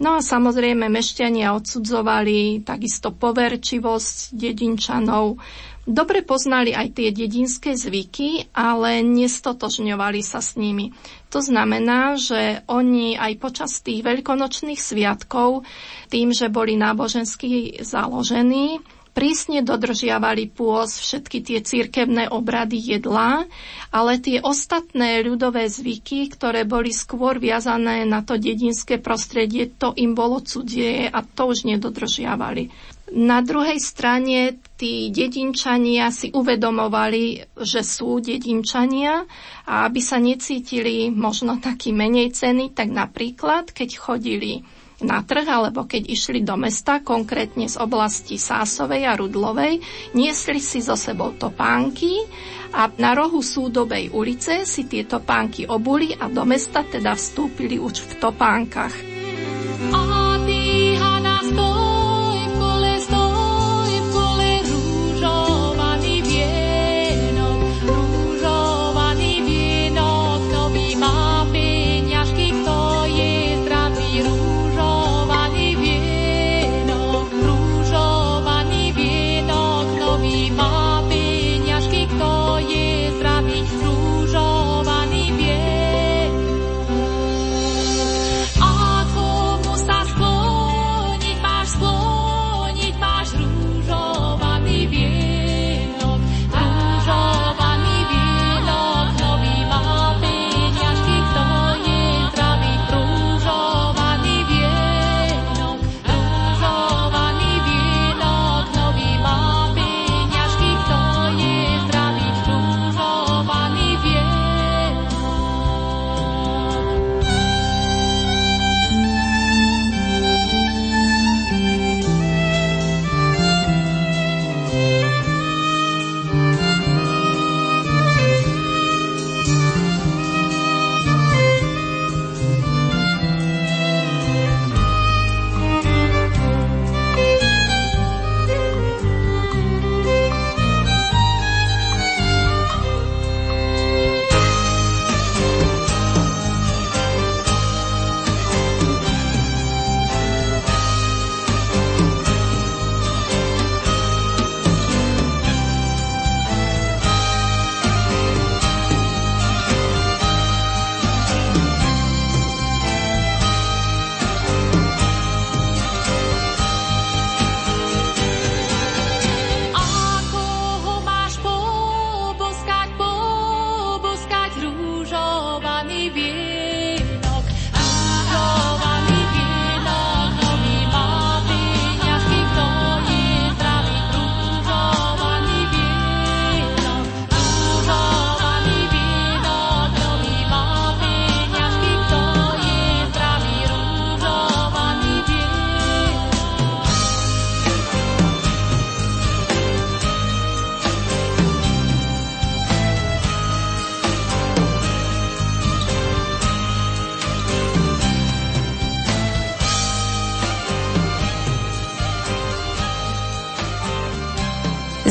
No a samozrejme mešťania odsudzovali takisto poverčivosť dedinčanov, Dobre poznali aj tie dedinské zvyky, ale nestotožňovali sa s nimi. To znamená, že oni aj počas tých veľkonočných sviatkov, tým, že boli nábožensky založení, prísne dodržiavali pôs všetky tie cirkevné obrady jedlá, ale tie ostatné ľudové zvyky, ktoré boli skôr viazané na to dedinské prostredie, to im bolo cudzie a to už nedodržiavali. Na druhej strane tí dedinčania si uvedomovali, že sú dedinčania a aby sa necítili možno taký menej ceny, tak napríklad, keď chodili na trh alebo keď išli do mesta, konkrétne z oblasti Sásovej a Rudlovej, niesli si so sebou topánky a na rohu Súdobej ulice si tieto pánky obuli a do mesta teda vstúpili už v topánkach. A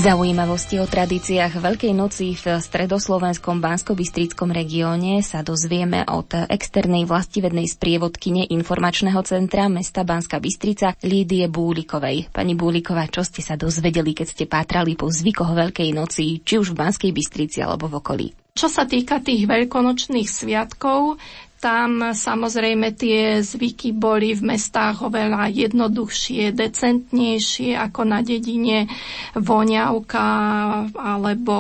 zaujímavosti o tradíciách Veľkej noci v stredoslovenskom bansko regióne sa dozvieme od externej vlastivednej sprievodkyne informačného centra mesta Banska Bystrica Lídie Búlikovej. Pani Búliková, čo ste sa dozvedeli, keď ste pátrali po zvykoch Veľkej noci, či už v Banskej Bystrici alebo v okolí? Čo sa týka tých veľkonočných sviatkov, tam samozrejme tie zvyky boli v mestách oveľa jednoduchšie, decentnejšie ako na dedine voňavka alebo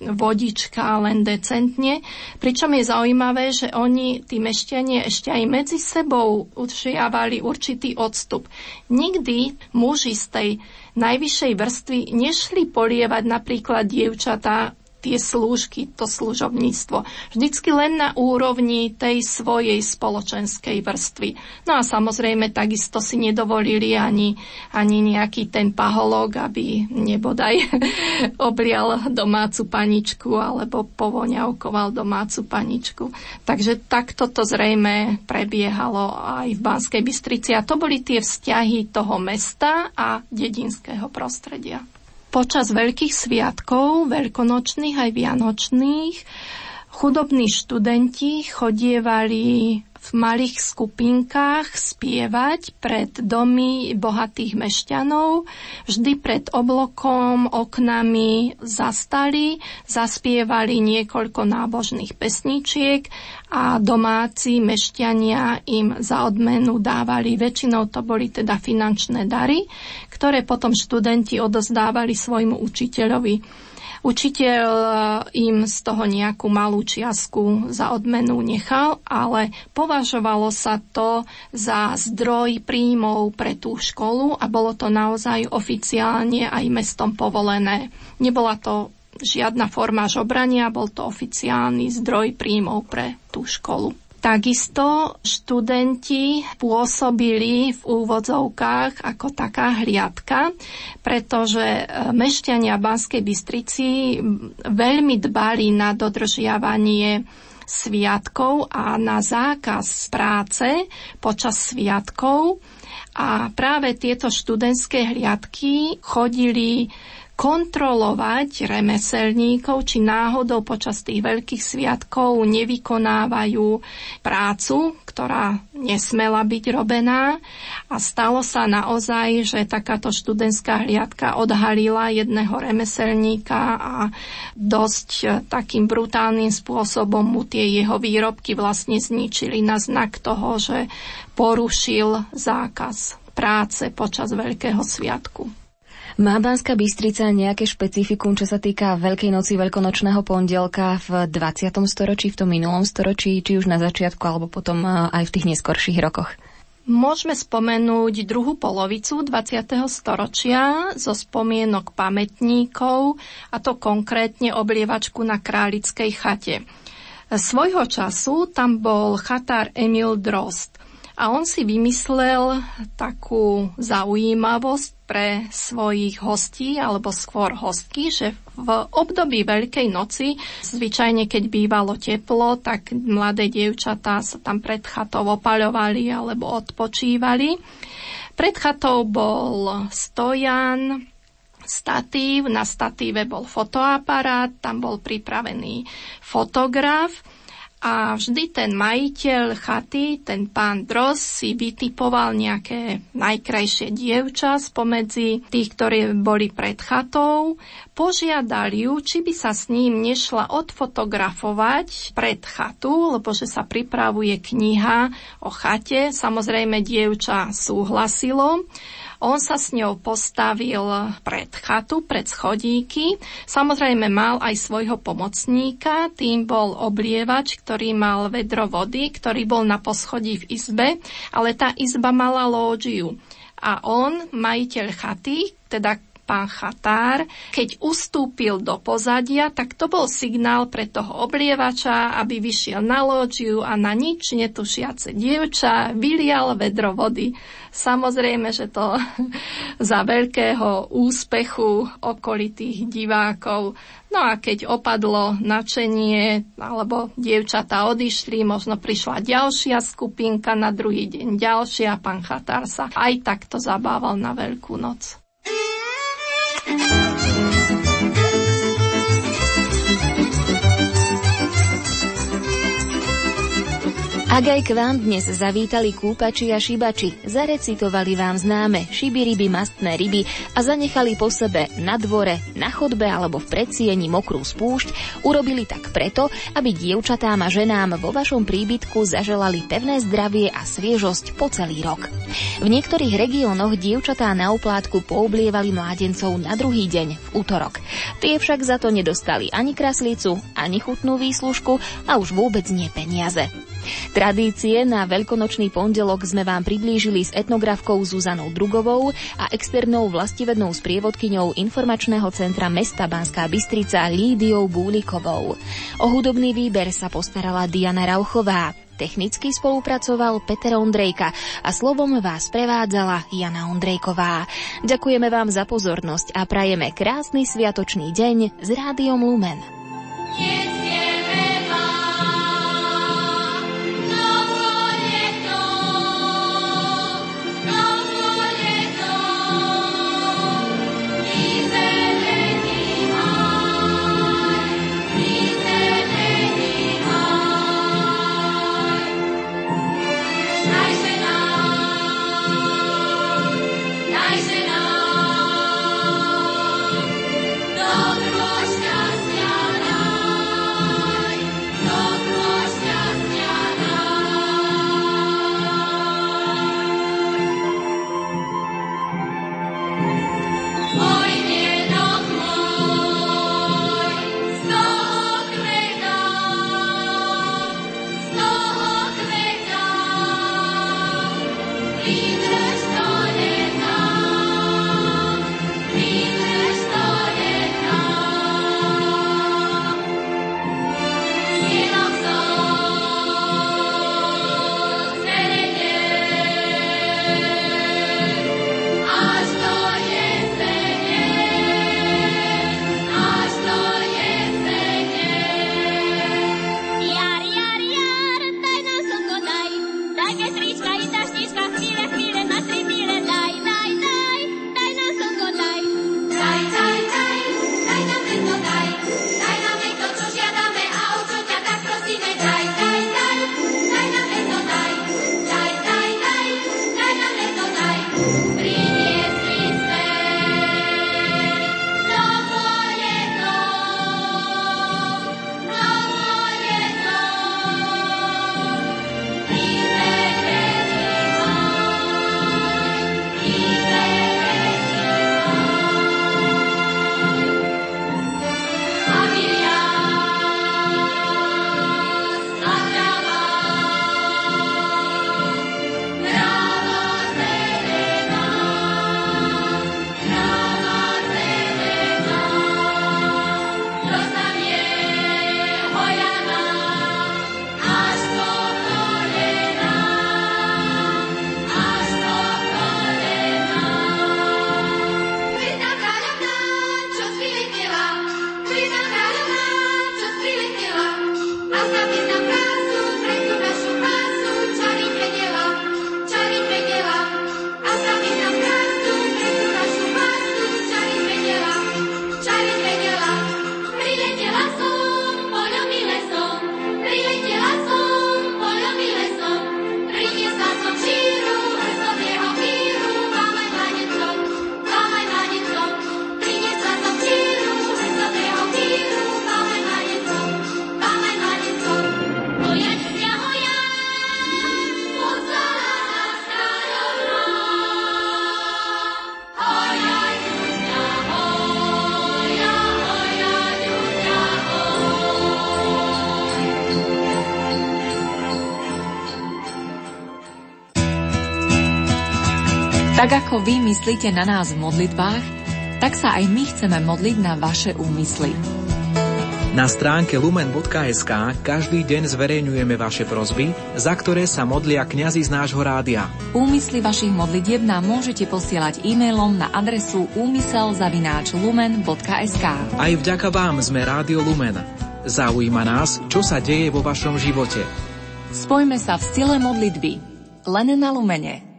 vodička len decentne. Pričom je zaujímavé, že oni, tí mešťanie, ešte aj medzi sebou učiavali určitý odstup. Nikdy muži z tej najvyššej vrstvy nešli polievať napríklad dievčatá tie slúžky, to služobníctvo. Vždycky len na úrovni tej svojej spoločenskej vrstvy. No a samozrejme takisto si nedovolili ani, ani nejaký ten paholog, aby nebodaj oblial domácu paničku alebo povoňavkoval domácu paničku. Takže takto to zrejme prebiehalo aj v Banskej Bystrici a to boli tie vzťahy toho mesta a dedinského prostredia. Počas veľkých sviatkov, veľkonočných aj vianočných, chudobní študenti chodievali v malých skupinkách spievať pred domy bohatých mešťanov. Vždy pred oblokom, oknami zastali, zaspievali niekoľko nábožných pesničiek a domáci mešťania im za odmenu dávali, väčšinou to boli teda finančné dary, ktoré potom študenti odozdávali svojmu učiteľovi Učiteľ e, im z toho nejakú malú čiasku za odmenu nechal, ale považovalo sa to za zdroj príjmov pre tú školu a bolo to naozaj oficiálne aj mestom povolené. Nebola to žiadna forma žobrania, bol to oficiálny zdroj príjmov pre tú školu. Takisto študenti pôsobili v úvodzovkách ako taká hliadka, pretože e, mešťania Banskej Bystrici veľmi dbali na dodržiavanie sviatkov a na zákaz práce počas sviatkov. A práve tieto študentské hliadky chodili kontrolovať remeselníkov, či náhodou počas tých veľkých sviatkov nevykonávajú prácu, ktorá nesmela byť robená. A stalo sa naozaj, že takáto študentská hliadka odhalila jedného remeselníka a dosť takým brutálnym spôsobom mu tie jeho výrobky vlastne zničili na znak toho, že porušil zákaz práce počas Veľkého sviatku. Má Banská Bystrica nejaké špecifikum, čo sa týka Veľkej noci, Veľkonočného pondelka v 20. storočí, v tom minulom storočí, či už na začiatku, alebo potom aj v tých neskorších rokoch? Môžeme spomenúť druhú polovicu 20. storočia zo spomienok pamätníkov, a to konkrétne oblievačku na Králickej chate. Svojho času tam bol chatár Emil Drost a on si vymyslel takú zaujímavosť pre svojich hostí, alebo skôr hostky, že v období Veľkej noci, zvyčajne keď bývalo teplo, tak mladé dievčatá sa tam pred chatou opaľovali alebo odpočívali. Pred chatou bol stojan, statív, na statíve bol fotoaparát, tam bol pripravený fotograf a vždy ten majiteľ chaty, ten pán Dros, si vytipoval nejaké najkrajšie dievča spomedzi tých, ktorí boli pred chatou, požiadal ju, či by sa s ním nešla odfotografovať pred chatu, lebo že sa pripravuje kniha o chate. Samozrejme, dievča súhlasilo. On sa s ňou postavil pred chatu, pred schodíky. Samozrejme mal aj svojho pomocníka, tým bol oblievač, ktorý mal vedro vody, ktorý bol na poschodí v izbe, ale tá izba mala lóžiu. A on, majiteľ chaty, teda pán Chatár, keď ustúpil do pozadia, tak to bol signál pre toho oblievača, aby vyšiel na loďiu a na nič netušiace dievča vylial vedro vody. Samozrejme, že to za veľkého úspechu okolitých divákov. No a keď opadlo načenie, alebo dievčatá odišli, možno prišla ďalšia skupinka, na druhý deň ďalšia, pán Chatár sa aj takto zabával na Veľkú noc. Thank you. Ak aj k vám dnes zavítali kúpači a šibači, zarecitovali vám známe ryby, mastné ryby a zanechali po sebe na dvore, na chodbe alebo v predsieni mokrú spúšť, urobili tak preto, aby dievčatám a ženám vo vašom príbytku zaželali pevné zdravie a sviežosť po celý rok. V niektorých regiónoch dievčatá na oplátku poublievali mládencov na druhý deň, v útorok. Tie však za to nedostali ani kraslicu, ani chutnú výslužku a už vôbec nie peniaze. Tradície na veľkonočný pondelok sme vám priblížili s etnografkou Zuzanou Drugovou a externou vlastivednou sprievodkyňou informačného centra mesta Banská Bystrica Lídiou Búlikovou. O hudobný výber sa postarala Diana Rauchová. Technicky spolupracoval Peter Ondrejka a slovom vás prevádzala Jana Ondrejková. Ďakujeme vám za pozornosť a prajeme krásny sviatočný deň s Rádiom Lumen. Yeah. Tak ako vy myslíte na nás v modlitbách, tak sa aj my chceme modliť na vaše úmysly. Na stránke lumen.sk každý deň zverejňujeme vaše prozby, za ktoré sa modlia kňazi z nášho rádia. Úmysly vašich modlitieb nám môžete posielať e-mailom na adresu úmysel.lumen.sk Aj vďaka vám sme Rádio Lumen. Zaujíma nás, čo sa deje vo vašom živote. Spojme sa v stile modlitby. Len na Lumene.